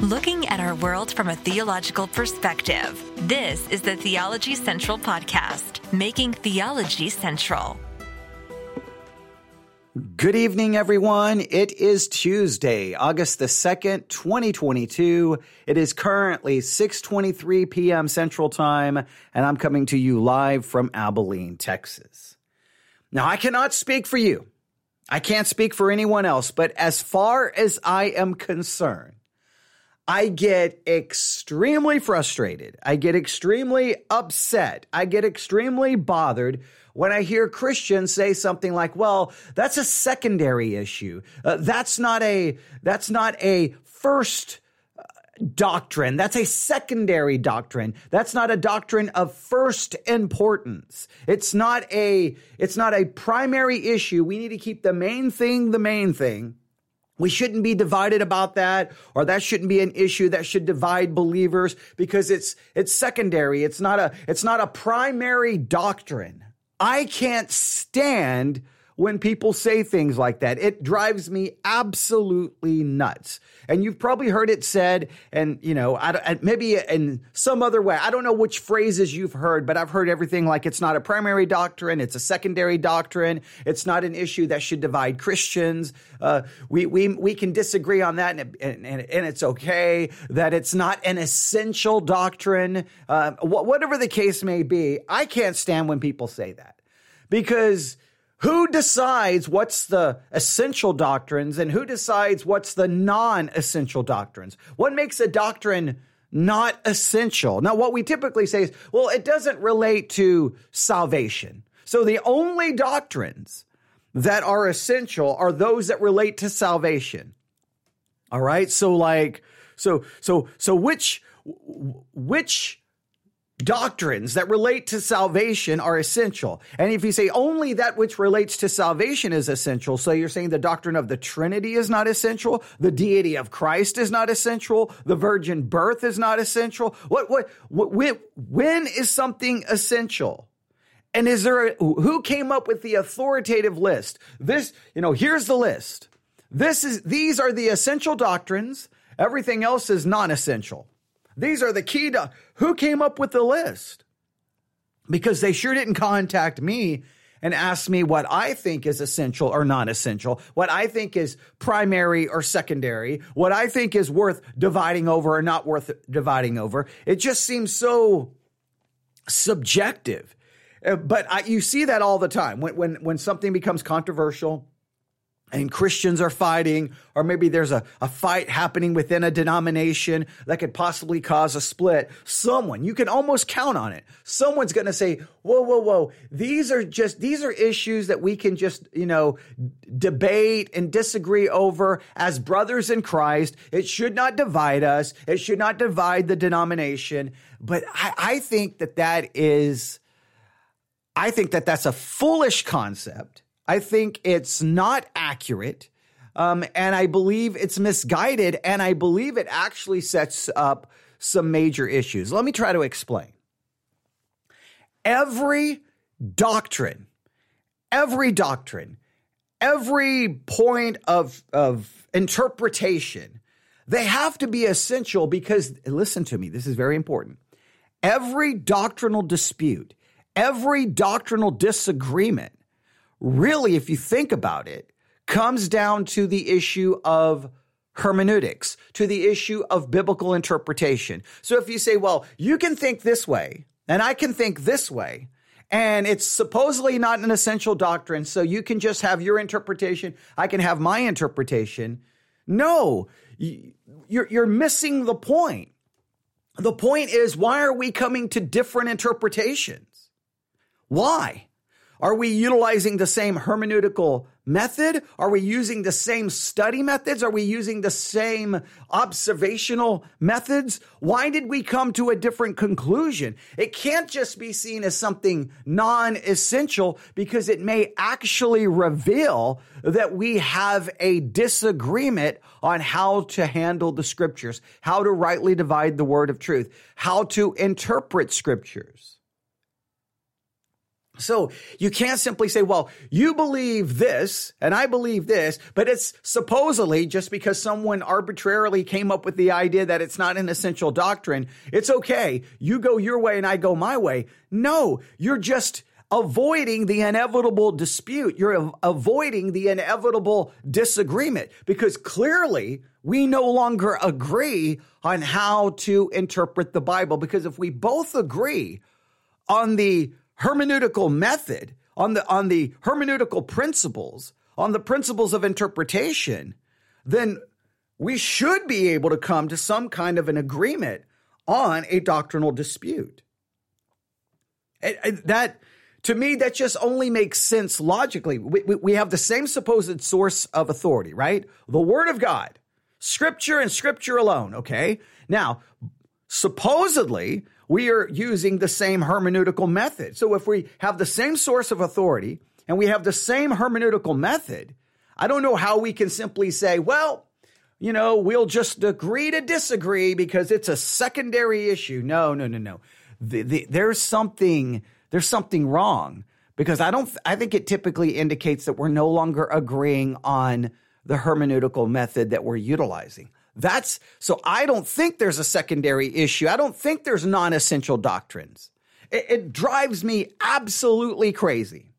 looking at our world from a theological perspective. This is the Theology Central Podcast, making theology central. Good evening, everyone. It is Tuesday, August the 2nd, 2022. It is currently 6.23 p.m. Central Time, and I'm coming to you live from Abilene, Texas. Now, I cannot speak for you. I can't speak for anyone else, but as far as I am concerned, I get extremely frustrated. I get extremely upset. I get extremely bothered when I hear Christians say something like, well, that's a secondary issue. Uh, that's not a, that's not a first uh, doctrine. That's a secondary doctrine. That's not a doctrine of first importance. It's not a, it's not a primary issue. We need to keep the main thing the main thing. We shouldn't be divided about that, or that shouldn't be an issue that should divide believers because it's, it's secondary. It's not a, it's not a primary doctrine. I can't stand when people say things like that. It drives me absolutely nuts. And you've probably heard it said, and you know, I, maybe in some other way. I don't know which phrases you've heard, but I've heard everything like it's not a primary doctrine, it's a secondary doctrine, it's not an issue that should divide Christians. Uh, we we we can disagree on that, and, and, and, it's okay that it's not an essential doctrine. Uh, whatever the case may be, I can't stand when people say that because who decides what's the essential doctrines and who decides what's the non essential doctrines? What makes a doctrine not essential? Now, what we typically say is, well, it doesn't relate to salvation. So the only doctrines that are essential are those that relate to salvation. All right. So like, so, so, so which, which doctrines that relate to salvation are essential. And if you say only that which relates to salvation is essential, so you're saying the doctrine of the Trinity is not essential, the deity of Christ is not essential, the virgin birth is not essential. What, what, what when, when is something essential? And is there, a, who came up with the authoritative list? This, you know, here's the list. This is, these are the essential doctrines. Everything else is non-essential. These are the key to who came up with the list. Because they sure didn't contact me and ask me what I think is essential or non essential, what I think is primary or secondary, what I think is worth dividing over or not worth dividing over. It just seems so subjective. Uh, but I, you see that all the time when, when, when something becomes controversial and Christians are fighting, or maybe there's a, a fight happening within a denomination that could possibly cause a split. Someone, you can almost count on it. Someone's going to say, whoa, whoa, whoa. These are just, these are issues that we can just, you know, debate and disagree over as brothers in Christ. It should not divide us. It should not divide the denomination. But I, I think that that is, I think that that's a foolish concept I think it's not accurate. Um, and I believe it's misguided. And I believe it actually sets up some major issues. Let me try to explain. Every doctrine, every doctrine, every point of, of interpretation, they have to be essential because, listen to me, this is very important. Every doctrinal dispute, every doctrinal disagreement really, if you think about it, comes down to the issue of hermeneutics, to the issue of biblical interpretation. So if you say, well, you can think this way, and I can think this way, and it's supposedly not an essential doctrine, so you can just have your interpretation, I can have my interpretation. No, you're, you're missing the point. The point is, why are we coming to different interpretations? Why? Are we utilizing the same hermeneutical method? Are we using the same study methods? Are we using the same observational methods? Why did we come to a different conclusion? It can't just be seen as something non essential because it may actually reveal that we have a disagreement on how to handle the scriptures, how to rightly divide the word of truth, how to interpret scriptures. So you can't simply say, well, you believe this and I believe this, but it's supposedly just because someone arbitrarily came up with the idea that it's not an essential doctrine. It's okay. You go your way and I go my way. No, you're just avoiding the inevitable dispute. You're avoiding the inevitable disagreement because clearly we no longer agree on how to interpret the Bible. Because if we both agree on the hermeneutical method, on the, on the hermeneutical principles, on the principles of interpretation, then we should be able to come to some kind of an agreement on a doctrinal dispute. That, to me, that just only makes sense logically. We, we, we have the same supposed source of authority, right? The Word of God, Scripture and Scripture alone, okay? Now, supposedly, we are using the same hermeneutical method. So if we have the same source of authority and we have the same hermeneutical method, I don't know how we can simply say, well, you know, we'll just agree to disagree because it's a secondary issue. No, no, no, no. The, the, there's something there's something wrong because I don't I think it typically indicates that we're no longer agreeing on the hermeneutical method that we're utilizing. That's so I don't think there's a secondary issue. I don't think there's non essential doctrines. It, it, drives me absolutely crazy.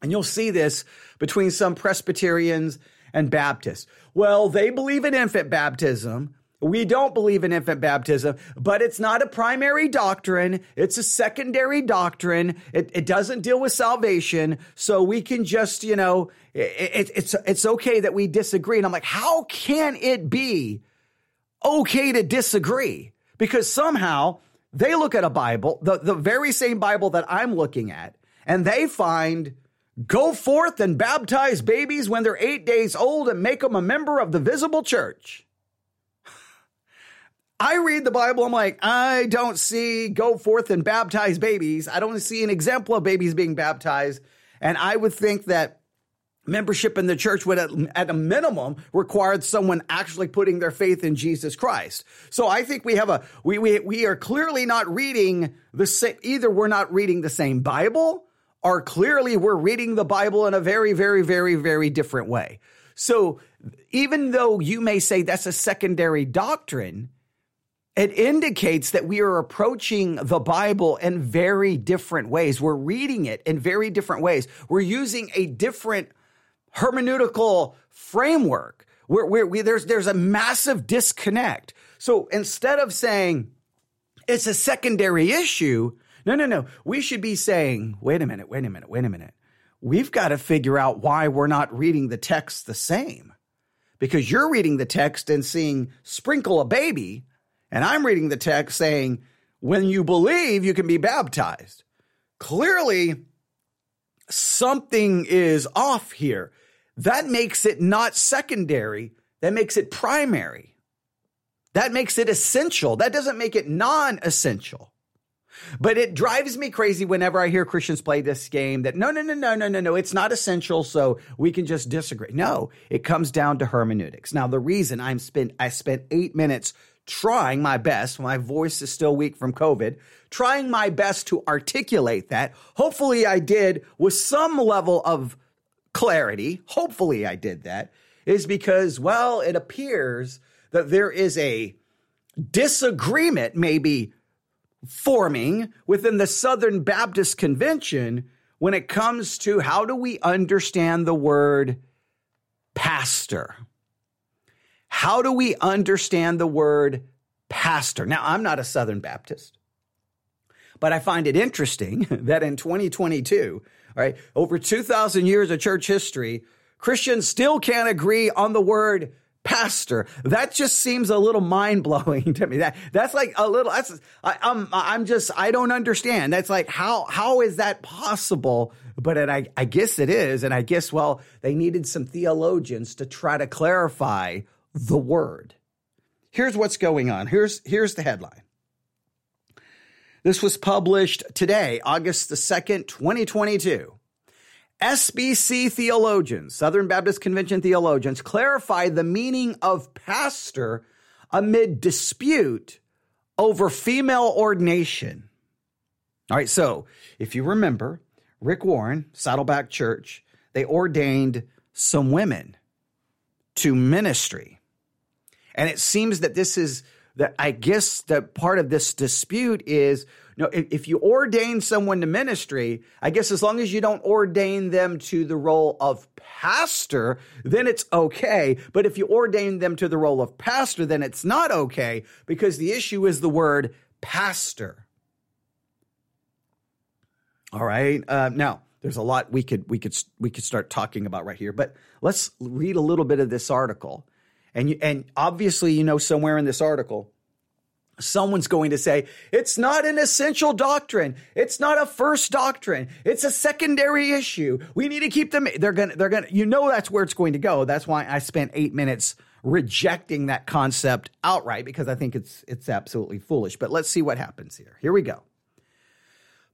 And you'll see this between some Presbyterians and Baptists. Well, they believe in infant baptism, we don't believe in infant baptism, but it's not a primary doctrine. It's a secondary doctrine. It, it doesn't deal with salvation. So we can just, you know, it, it's, it's okay that we disagree. And I'm like, how can it be okay to disagree? Because somehow they look at a Bible, the, the very same Bible that I'm looking at, and they find go forth and baptize babies when they're eight days old and make them a member of the visible church. I read the Bible, I'm like, I don't see go forth and baptize babies. I don't see an example of babies being baptized. And I would think that membership in the church would, at, at, a minimum, require someone actually putting their faith in Jesus Christ. So I think we have a, we, we, we are clearly not reading the same, either we're not reading the same Bible or clearly we're reading the Bible in a very, very, very, very different way. So even though you may say that's a secondary doctrine, it indicates that we are approaching the Bible in very different ways. We're reading it in very different ways. We're using a different hermeneutical framework. Where, where we, there's there's a massive disconnect. So instead of saying it's a secondary issue, no, no, no. We should be saying, wait a minute, wait a minute, wait a minute. We've got to figure out why we're not reading the text the same. Because you're reading the text and seeing sprinkle a baby, and I'm reading the text saying, when you believe, you can be baptized. Clearly, something is off here. That makes it not secondary, that makes it primary. That makes it essential. That doesn't make it non essential. But it drives me crazy whenever I hear Christians play this game that no, no, no, no, no, no, no, it's not essential, so we can just disagree. No, it comes down to hermeneutics. Now, the reason I'm spent I spent eight minutes trying my best. My voice is still weak from COVID, trying my best to articulate that. Hopefully, I did with some level of clarity. Hopefully, I did that. Is because, well, it appears that there is a disagreement, maybe forming within the Southern Baptist Convention when it comes to how do we understand the word pastor. How do we understand the word pastor? Now, I'm not a Southern Baptist, but I find it interesting that in 2022, all right, over 2,000 years of church history, Christians still can't agree on the word pastor. That just seems a little mind blowing to me. That that's like a little. That's I, I'm I'm just I don't understand. That's like how how is that possible? But it, I I guess it is, and I guess well they needed some theologians to try to clarify the word. Here's what's going on. Here's, here's the headline. This was published today, August the 2nd, 2022. SBC theologians, Southern Baptist Convention theologians, clarify the meaning of pastor amid dispute over female ordination. All right, so if you remember, Rick Warren, Saddleback Church, they ordained some women to ministry. And it seems that this is that I guess that part of this dispute is you know, if, if, you ordain someone to ministry, I guess as long as you don't ordain them to the role of pastor, then it's okay. But if you ordain them to the role of pastor, then it's not okay because the issue is the word pastor. All right. Uh, now, there's a lot we could we could we could start talking about right here, but let's read a little bit of this article. And you, and obviously, you know, somewhere in this article, someone's going to say it's not an essential doctrine. It's not a first doctrine. It's a secondary issue. We need to keep them they're gonna they're gonna you know that's where it's going to go. That's why i spent eight minutes rejecting that concept outright because i think it's it's absolutely foolish. But let's see what happens here. Here we go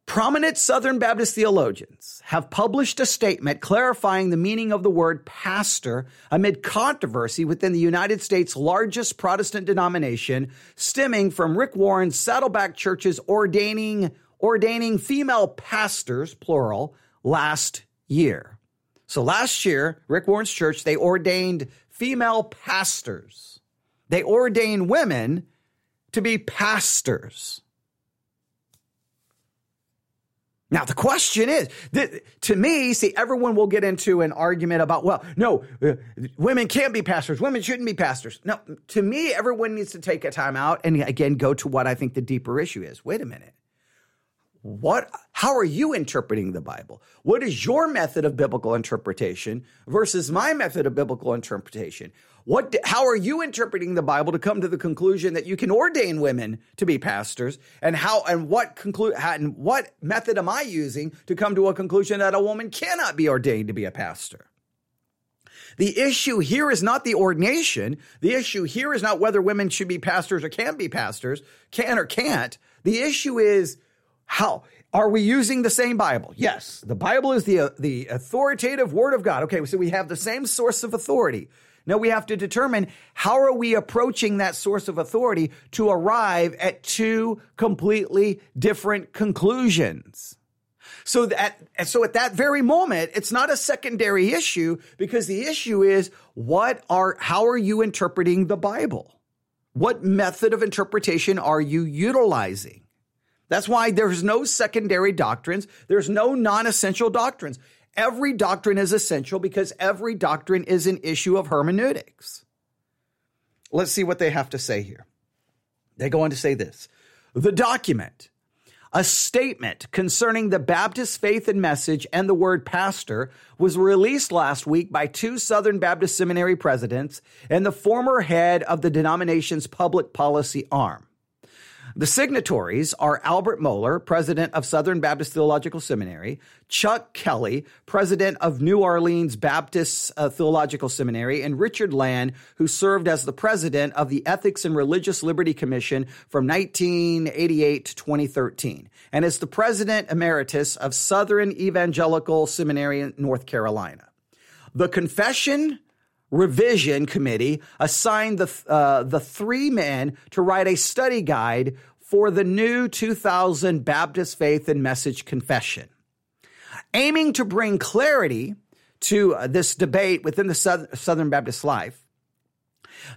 Prominent Southern Baptist theologians have published a statement clarifying the meaning of the word pastor amid controversy within the United States' largest Protestant denomination, stemming from Rick Warren's Saddleback Church's ordaining, ordaining female pastors, plural, last year. So last year, Rick Warren's church, they ordained female pastors. They ordained women to be pastors. Now, the question is, to me, see, everyone will get into an argument about, well, no, uh, women can't be pastors. Women shouldn't be pastors. No, to me, everyone needs to take a time out and again go to what I think the deeper issue is. Wait a minute. What, how are you interpreting the Bible? What is your method of biblical interpretation versus my method of biblical interpretation? What, how are you interpreting the Bible to come to the conclusion that you can ordain women to be pastors? And how, and what conclude, and what method am I using to come to a conclusion that a woman cannot be ordained to be a pastor? The issue here is not the ordination. The issue here is not whether women should be pastors or can be pastors, can or can't. The issue is how are we using the same Bible? Yes, the Bible is the uh, the authoritative word of God. Okay, so we have the same source of authority. Now we have to determine how are we approaching that source of authority to arrive at two completely different conclusions. So that, so at that very moment, it's not a secondary issue because the issue is what are, how are you interpreting the Bible? What method of interpretation are you utilizing? That's why there's no secondary doctrines. There's no non-essential doctrines. Every doctrine is essential because every doctrine is an issue of hermeneutics. Let's see what they have to say here. They go on to say this The document, a statement concerning the Baptist faith and message and the word pastor, was released last week by two Southern Baptist Seminary presidents and the former head of the denomination's public policy arm. The signatories are Albert Mohler, president of Southern Baptist Theological Seminary, Chuck Kelly, president of New Orleans Baptist uh, Theological Seminary, and Richard Land, who served as the president of the Ethics and Religious Liberty Commission from 1988 to 2013, and is the president emeritus of Southern Evangelical Seminary in North Carolina. The confession revision committee assigned the uh, the three men to write a study guide for the new 2000 Baptist Faith and Message Confession, aiming to bring clarity to uh, this debate within the Southern Baptist life.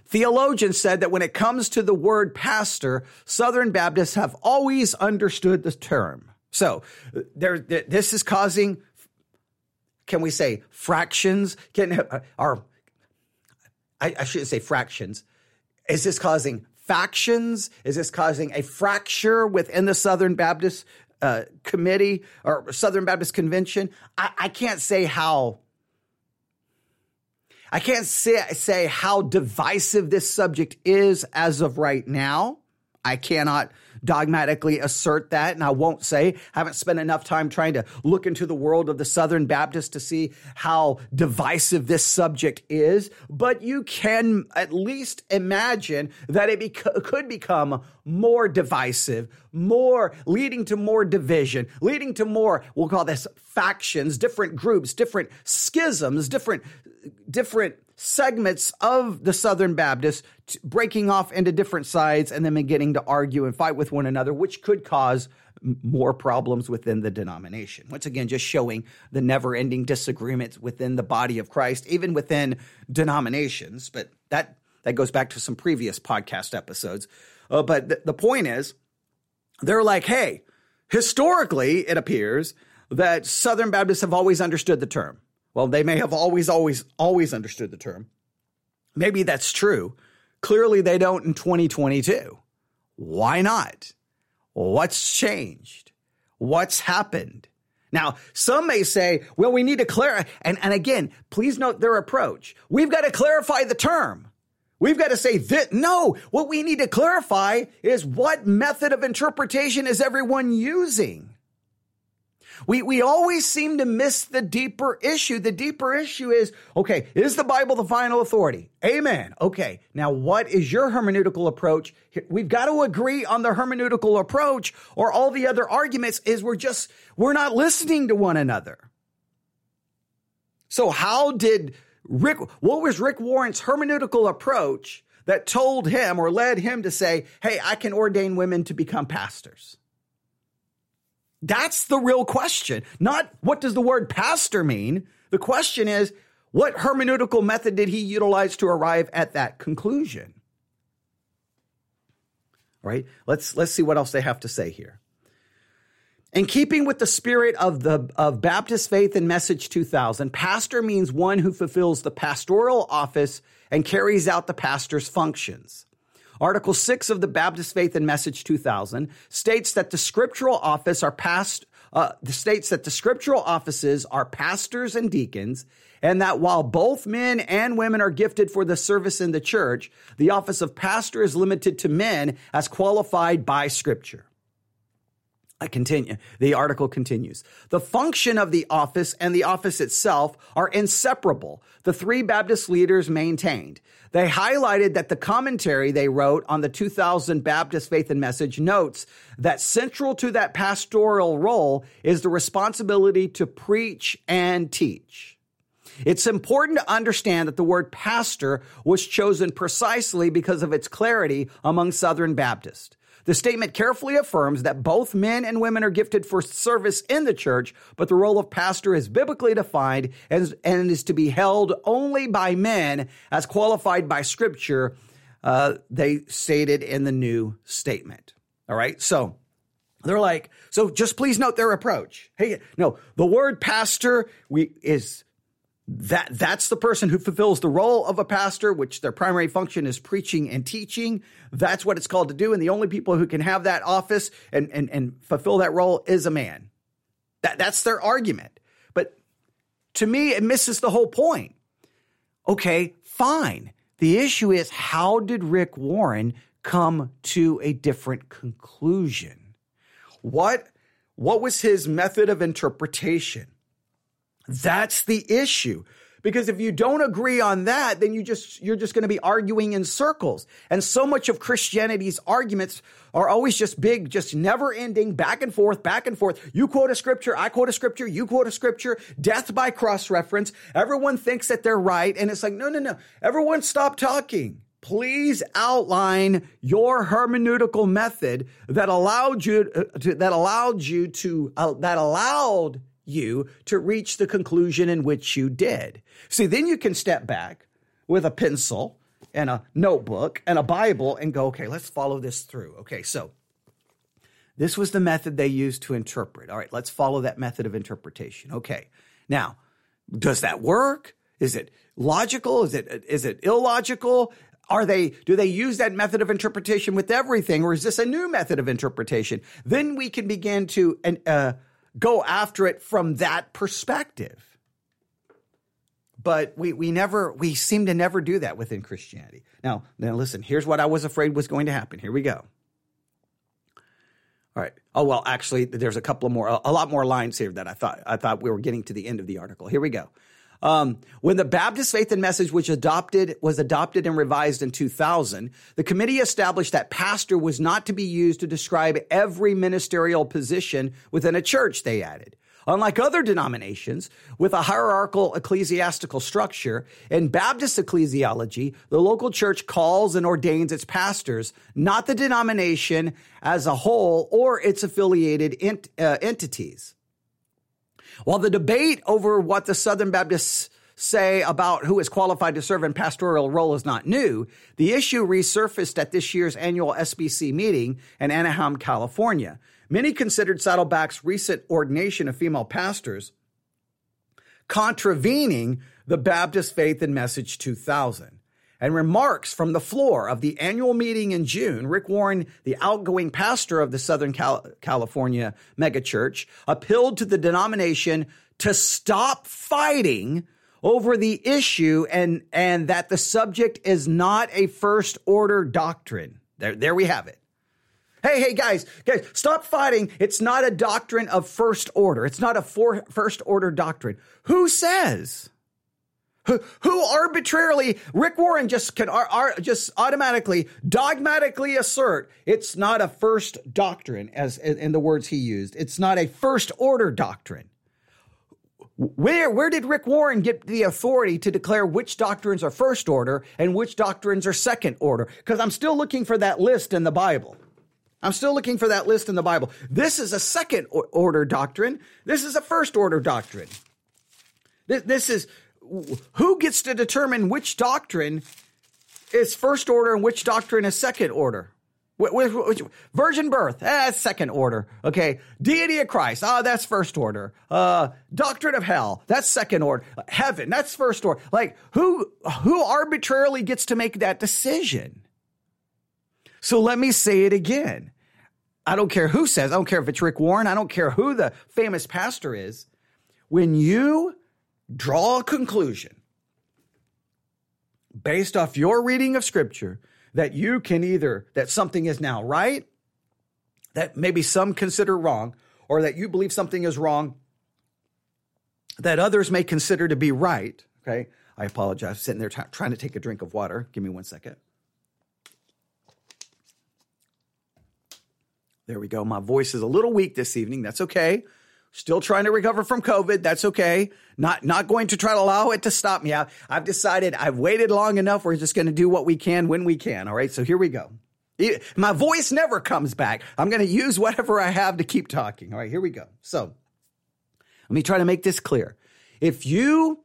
Theologians said that when it comes to the word pastor, Southern Baptists have always understood the term. So there, this is causing, can we say fractions? Can, uh, are I, I shouldn't say fractions. Is this causing factions? Is this causing a fracture within the Southern Baptist uh, Committee or Southern Baptist Convention? I, I can't say how. I can't say, say how divisive this subject is as of right now. I cannot dogmatically assert that, and I won't say. I haven't spent enough time trying to look into the world of the Southern Baptist to see how divisive this subject is, but you can at least imagine that it could become more divisive, more leading to more division, leading to more, we'll call this factions, different groups, different schisms, different different segments of the Southern Baptists breaking off into different sides and then beginning to argue and fight with one another, which could cause more problems within the denomination. Once again, just showing the never ending disagreements within the body of Christ, even within denominations. But that, that goes back to some previous podcast episodes. Uh, but th- the point is, they're like, hey, historically, it appears that Southern Baptists have always understood the term. Well, they may have always, always, always understood the term. Maybe that's true. Clearly, they don't in 2022. Why not? What's changed? What's happened? Now, some may say, well, we need to clarify. And, and again, please note their approach. We've got to clarify the term. We've got to say that no, what we need to clarify is what method of interpretation is everyone using? We, we always seem to miss the deeper issue. The deeper issue is, okay, is the Bible the final authority? Amen. Okay. Now, what is your hermeneutical approach? We've got to agree on the hermeneutical approach or all the other arguments is we're just, we're not listening to one another. So how did Rick, what was Rick Warren's hermeneutical approach that told him or led him to say, Hey, I can ordain women to become pastors? That's the real question. Not what does the word pastor mean? The question is, what hermeneutical method did he utilize to arrive at that conclusion? All right, let's let's see what else they have to say here. In keeping with the spirit of the of Baptist Faith and Message 2000, pastor means one who fulfills the pastoral office and carries out the pastor's functions. Article 6 of the Baptist Faith and Message 2000 states that the scriptural office are past uh, states that the scriptural offices are pastors and deacons, and that while both men and women are gifted for the service in the church, the office of pastor is limited to men as qualified by scripture. I continue. The article continues. The function of the office and the office itself are inseparable, the three Baptist leaders maintained. They highlighted that the commentary they wrote on the 2000 Baptist Faith and Message notes that central to that pastoral role is the responsibility to preach and teach. It's important to understand that the word pastor was chosen precisely because of its clarity among Southern Baptists. The statement carefully affirms that both men and women are gifted for service in the church, but the role of pastor is biblically defined and, and is to be held only by men as qualified by scripture, uh, they stated in the new statement. All right. So they're like, so just please note their approach. Hey, no, the word pastor we is that that's the person who fulfills the role of a pastor which their primary function is preaching and teaching. That's what it's called to do. And the only people who can have that office and and, and fulfill that role is a man. That that's their argument. But to me it misses the whole point. Okay fine. The issue is how did rick warren come to a different conclusion? What what was his method of interpretation that's the issue. Because if you don't agree on that, then you just, you're just going to be arguing in circles. And so much of Christianity's arguments are always just big, just never ending, back and forth, back and forth. You quote a scripture, I quote a scripture, you quote a scripture, death by cross reference. Everyone thinks that they're right. And it's like, no, no, no. Everyone stop talking. Please outline your hermeneutical method that allowed you uh, to, that allowed you to, uh, that allowed you to reach the conclusion in which you did. See, then you can step back with a pencil and a notebook and a Bible and go, okay, let's follow this through. Okay, so this was the method they used to interpret. All right, let's follow that method of interpretation. Okay, now, does that work? Is it logical? Is it is it illogical? Are they do they use that method of interpretation with everything, or is this a new method of interpretation? Then we can begin to uh, go after it from that perspective. But we, we never, we seem to never do that within Christianity. Now, now listen, here's what I was afraid was going to happen. Here we go. All right. Oh, well, actually, there's a couple of more, a lot more lines here that I thought, I thought we were getting to the end of the article. Here we go. Um, when the Baptist Faith and Message was adopted was adopted and revised in 2000, the committee established that pastor was not to be used to describe every ministerial position within a church. They added. Unlike other denominations with a hierarchical ecclesiastical structure, in Baptist ecclesiology, the local church calls and ordains its pastors, not the denomination as a whole or its affiliated ent- uh, entities. While the debate over what the Southern Baptists say about who is qualified to serve in pastoral role is not new, the issue resurfaced at this year's annual SBC meeting in Anaheim, California. Many considered Saddleback's recent ordination of female pastors contravening the Baptist Faith and Message 2000. And remarks from the floor of the annual meeting in June, Rick Warren, the outgoing pastor of the Southern Cal- California megachurch, appealed to the denomination to stop fighting over the issue and, and that the subject is not a first order doctrine. There, there we have it. Hey, hey, guys, guys, stop fighting. It's not a doctrine of first order. It's not a for, first order doctrine. Who says? Who, arbitrarily, Rick Warren just can just automatically, dogmatically assert it's not a first doctrine, as in the words he used. It's not a first order doctrine. Where, where did Rick Warren get the authority to declare which doctrines are first order and which doctrines are second order? Because I'm still looking for that list in the Bible. I'm still looking for that list in the Bible. This is a second order doctrine. This is a first order doctrine. This, this is who gets to determine which doctrine is first order and which doctrine is second order? virgin birth, eh, second order. Okay. Deity of Christ, ah, that's first order. Uh, doctrine of hell, that's second order. Heaven, that's first order. Like who, who arbitrarily gets to make that decision? So let me say it again. I don't care who says, I don't care if it's Rick Warren, I don't care who the famous pastor is. When you draw a conclusion based off your reading of scripture, that you can either, that something is now right, that maybe some consider wrong, or that you believe something is wrong that others may consider to be right. Okay. I apologize. Sitting there t- trying to take a drink of water. Give me one second. There we go. My voice is a little weak this evening. That's okay. Still trying to recover from COVID. That's okay. Not not going to try to allow it to stop me. I, I've decided I've waited long enough. We're just going to do what we can when we can. All right. So here we go. My voice never comes back. I'm going to use whatever I have to keep talking. All right. Here we go. So let me try to make this clear. If you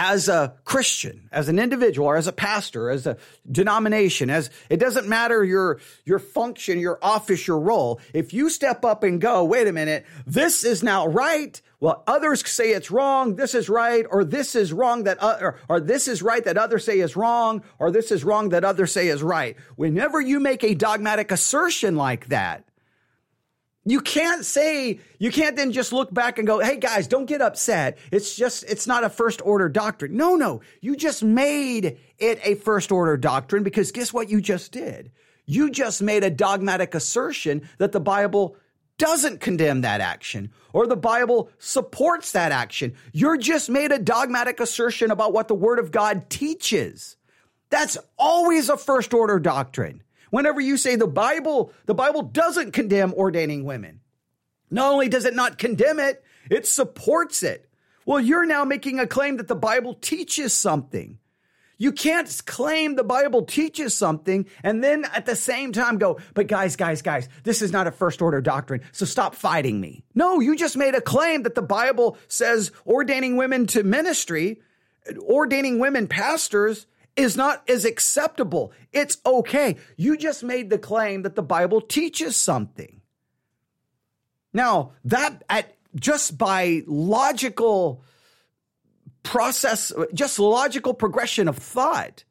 as a Christian, as an individual, or as a pastor, as a denomination, as it doesn't matter your, your function, your office, your role. If you step up and go, wait a minute, this is now right. Well, others say it's wrong. This is right. Or this is wrong that, uh, or, or this is right that others say is wrong. Or this is wrong that others say is right. Whenever you make a dogmatic assertion like that, you can't say, you can't then just look back and go, hey guys, don't get upset. It's just, it's not a first order doctrine. No, no. You just made it a first order doctrine because guess what you just did? You just made a dogmatic assertion that the Bible doesn't condemn that action or the Bible supports that action. You're just made a dogmatic assertion about what the Word of God teaches. That's always a first order doctrine. Whenever you say the Bible, the Bible doesn't condemn ordaining women. Not only does it not condemn it, it supports it. Well, you're now making a claim that the Bible teaches something. You can't claim the Bible teaches something and then at the same time go, but guys, guys, guys, this is not a first order doctrine, so stop fighting me. No, you just made a claim that the Bible says ordaining women to ministry, ordaining women pastors is not as acceptable. It's okay. You just made the claim that the Bible teaches something. Now, that at just by logical process, just logical progression of thought,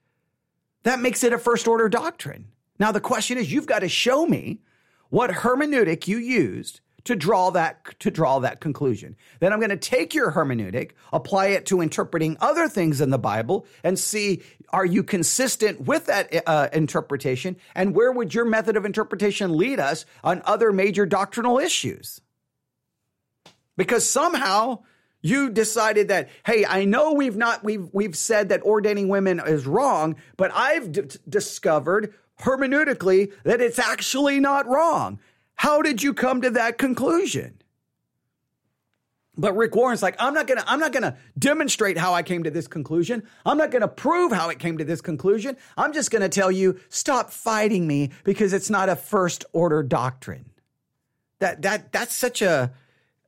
that makes it a first order doctrine. Now, the question is you've got to show me what hermeneutic you used to draw that to draw that conclusion. Then I'm going to take your hermeneutic, apply it to interpreting other things in the Bible, and see are you consistent with that uh, interpretation, and where would your method of interpretation lead us on other major doctrinal issues? Because somehow you decided that hey i know we've not we've we've said that ordaining women is wrong but i've d- discovered hermeneutically that it's actually not wrong how did you come to that conclusion? But Rick Warren's like, I'm not gonna, I'm not gonna demonstrate how I came to this conclusion. I'm not gonna prove how it came to this conclusion. I'm just gonna tell you, stop fighting me because it's not a first order doctrine. That that that's such a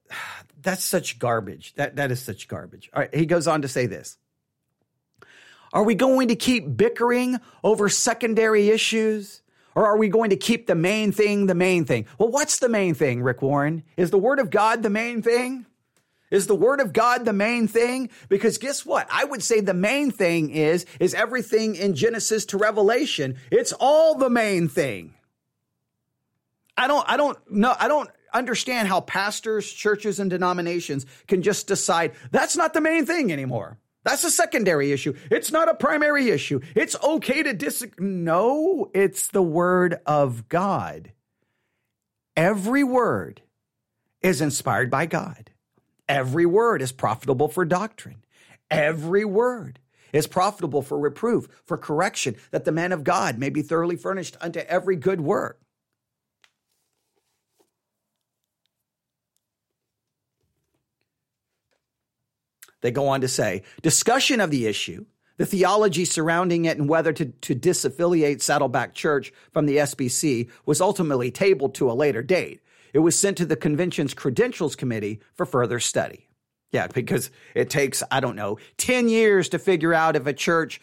that's such garbage. That that is such garbage. All right, he goes on to say this. Are we going to keep bickering over secondary issues? Or are we going to keep the main thing the main thing? Well, what's the main thing, Rick Warren? Is the word of God the main thing? Is the word of God the main thing? Because guess what? I would say the main thing is, is everything in Genesis to Revelation. It's all the main thing. I don't, I don't know, I don't understand how pastors, churches, and denominations can just decide that's not the main thing anymore. That's a secondary issue. It's not a primary issue. It's okay to disagree. No, it's the word of God. Every word is inspired by God. Every word is profitable for doctrine. Every word is profitable for reproof, for correction, that the man of God may be thoroughly furnished unto every good work. They go on to say discussion of the issue, the theology surrounding it, and whether to, to disaffiliate Saddleback Church from the SBC was ultimately tabled to a later date. It was sent to the convention's credentials committee for further study. Yeah, because it takes, I don't know, 10 years to figure out if a church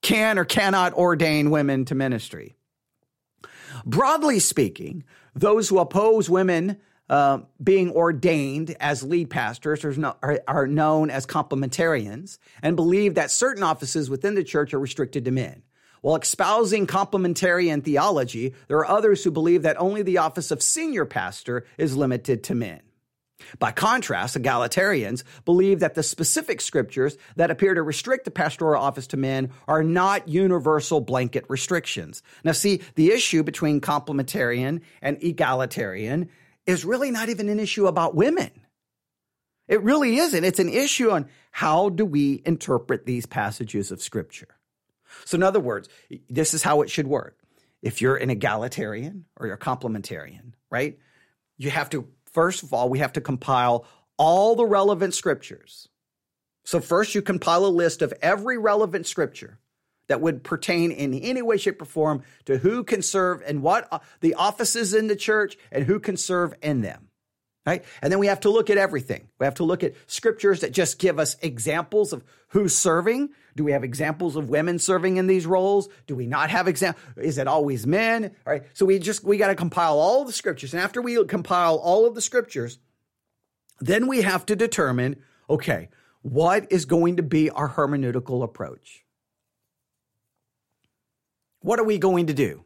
can or cannot ordain women to ministry. Broadly speaking, those who oppose women uh, being ordained as lead pastors are, are, are known as complementarians and believe that certain offices within the church are restricted to men. While espousing complementarian theology, there are others who believe that only the office of senior pastor is limited to men. By contrast, egalitarians believe that the specific scriptures that appear to restrict the pastoral office to men are not universal blanket restrictions. Now, see, the issue between complementarian and egalitarian is really not even an issue about women. It really isn't. It's an issue on how do we interpret these passages of scripture. So, in other words, this is how it should work. If you're an egalitarian or you're a complementarian, right? You have to, first of all, we have to compile all the relevant scriptures. So, first, you compile a list of every relevant scripture that would pertain in any way, shape, or form to who can serve and what uh, the offices in the church and who can serve in them right? And then we have to look at everything. We have to look at scriptures that just give us examples of who's serving. Do we have examples of women serving in these roles? Do we not have examples? Is it always men? All right. So we just, we got to compile all the scriptures. And after we compile all of the scriptures, then we have to determine, okay, what is going to be our hermeneutical approach? What are we going to do?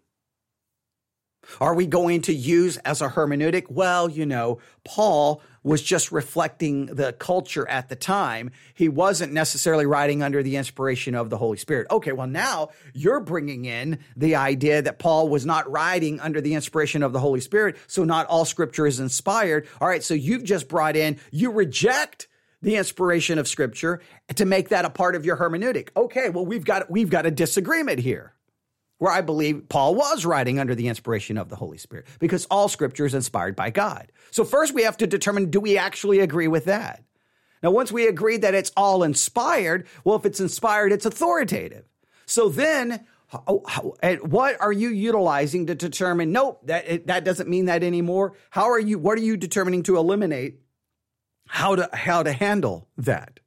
Are we going to use as a hermeneutic? Well, you know, Paul was just reflecting the culture at the time. He wasn't necessarily writing under the inspiration of the Holy Spirit. Okay, well, now you're bringing in the idea that Paul was not writing under the inspiration of the Holy Spirit, so not all scripture is inspired. All right, so you've just brought in, you reject the inspiration of scripture to make that a part of your hermeneutic. Okay, well, we've got, we've got a disagreement here where I believe Paul was writing under the inspiration of the Holy Spirit because all scripture is inspired by God. So first we have to determine do we actually agree with that? Now, once we agree that it's all inspired, well, if it's inspired, it's authoritative. So then, oh, what are you utilizing to determine? Nope, that that doesn't mean that anymore. How are you? What are you determining to eliminate? How to how to handle that?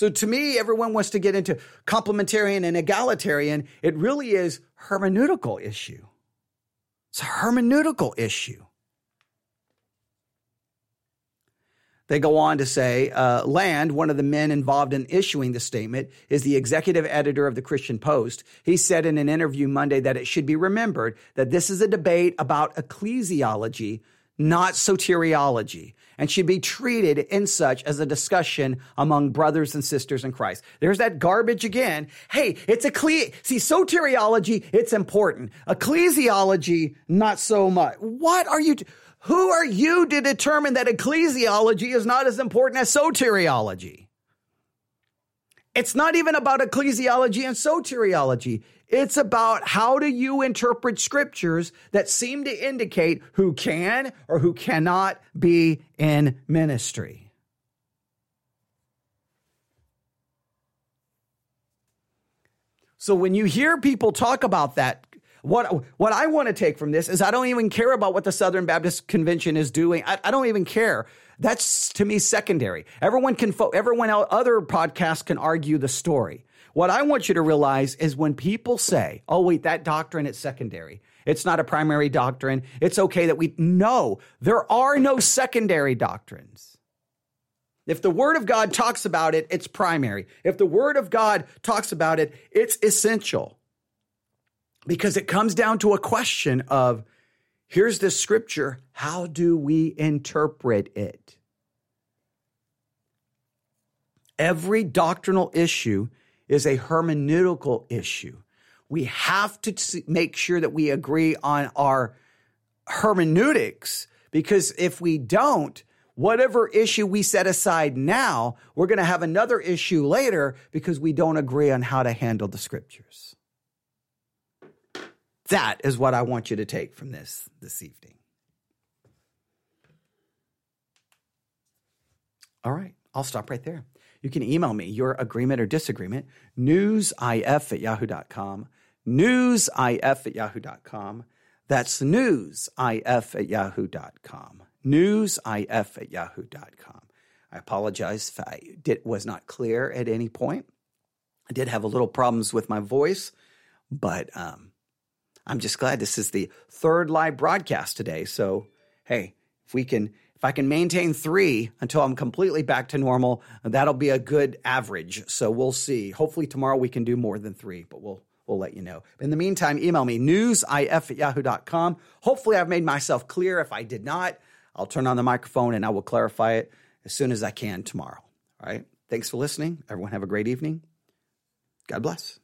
So to me, everyone wants to get into complementarian and egalitarian. It really is hermeneutical issue. It's a hermeneutical issue. They go on to say, uh, Land, one of the men involved in issuing the statement, is the executive editor of the Christian Post. He said in an interview Monday that it should be remembered that this is a debate about ecclesiology, not soteriology and should be treated in such as a discussion among brothers and sisters in Christ. There's that garbage again. Hey, it's a cle- see soteriology, it's important. Ecclesiology, not so much. What are you? T- who are you to determine that ecclesiology is not as important as soteriology? It's not even about ecclesiology and soteriology. It's about how do you interpret scriptures that seem to indicate who can or who cannot be in ministry. So when you hear people talk about that, what what I want to take from this is I don't even care about what the Southern Baptist Convention is doing. I, I don't even care. That's to me secondary. Everyone can, fo- everyone else, other podcasts can argue the story. What I want you to realize is when people say, "Oh wait, that doctrine is secondary." It's not a primary doctrine. It's okay that we know there are no secondary doctrines. If the Word of God talks about it, it's primary. If the Word of God talks about it, it's essential. Because it comes down to a question of here's the scripture, how do we interpret it? Every doctrinal issue is a hermeneutical issue. We have to make sure that we agree on our hermeneutics because if we don't, whatever issue we set aside now, we're going to have another issue later because we don't agree on how to handle the scriptures. That is what I want you to take from this this evening. All right, I'll stop right there. You can email me your agreement or disagreement, newsif at yahoo.com, newsif at yahoo.com. That's newsif at yahoo.com, newsif at yahoo.com. I apologize if I did, was not clear at any point. I did have a little problems with my voice, but um, I'm just glad this is the third live broadcast today. So, hey, if we can if I can maintain three until I'm completely back to normal, that'll be a good average. So we'll see. Hopefully tomorrow we can do more than three, but we'll we'll let you know. In the meantime, email me newsif at yahoo.com. Hopefully I've made myself clear. If I did not, I'll turn on the microphone and I will clarify it as soon as I can tomorrow. All right. Thanks for listening. Everyone have a great evening. God bless.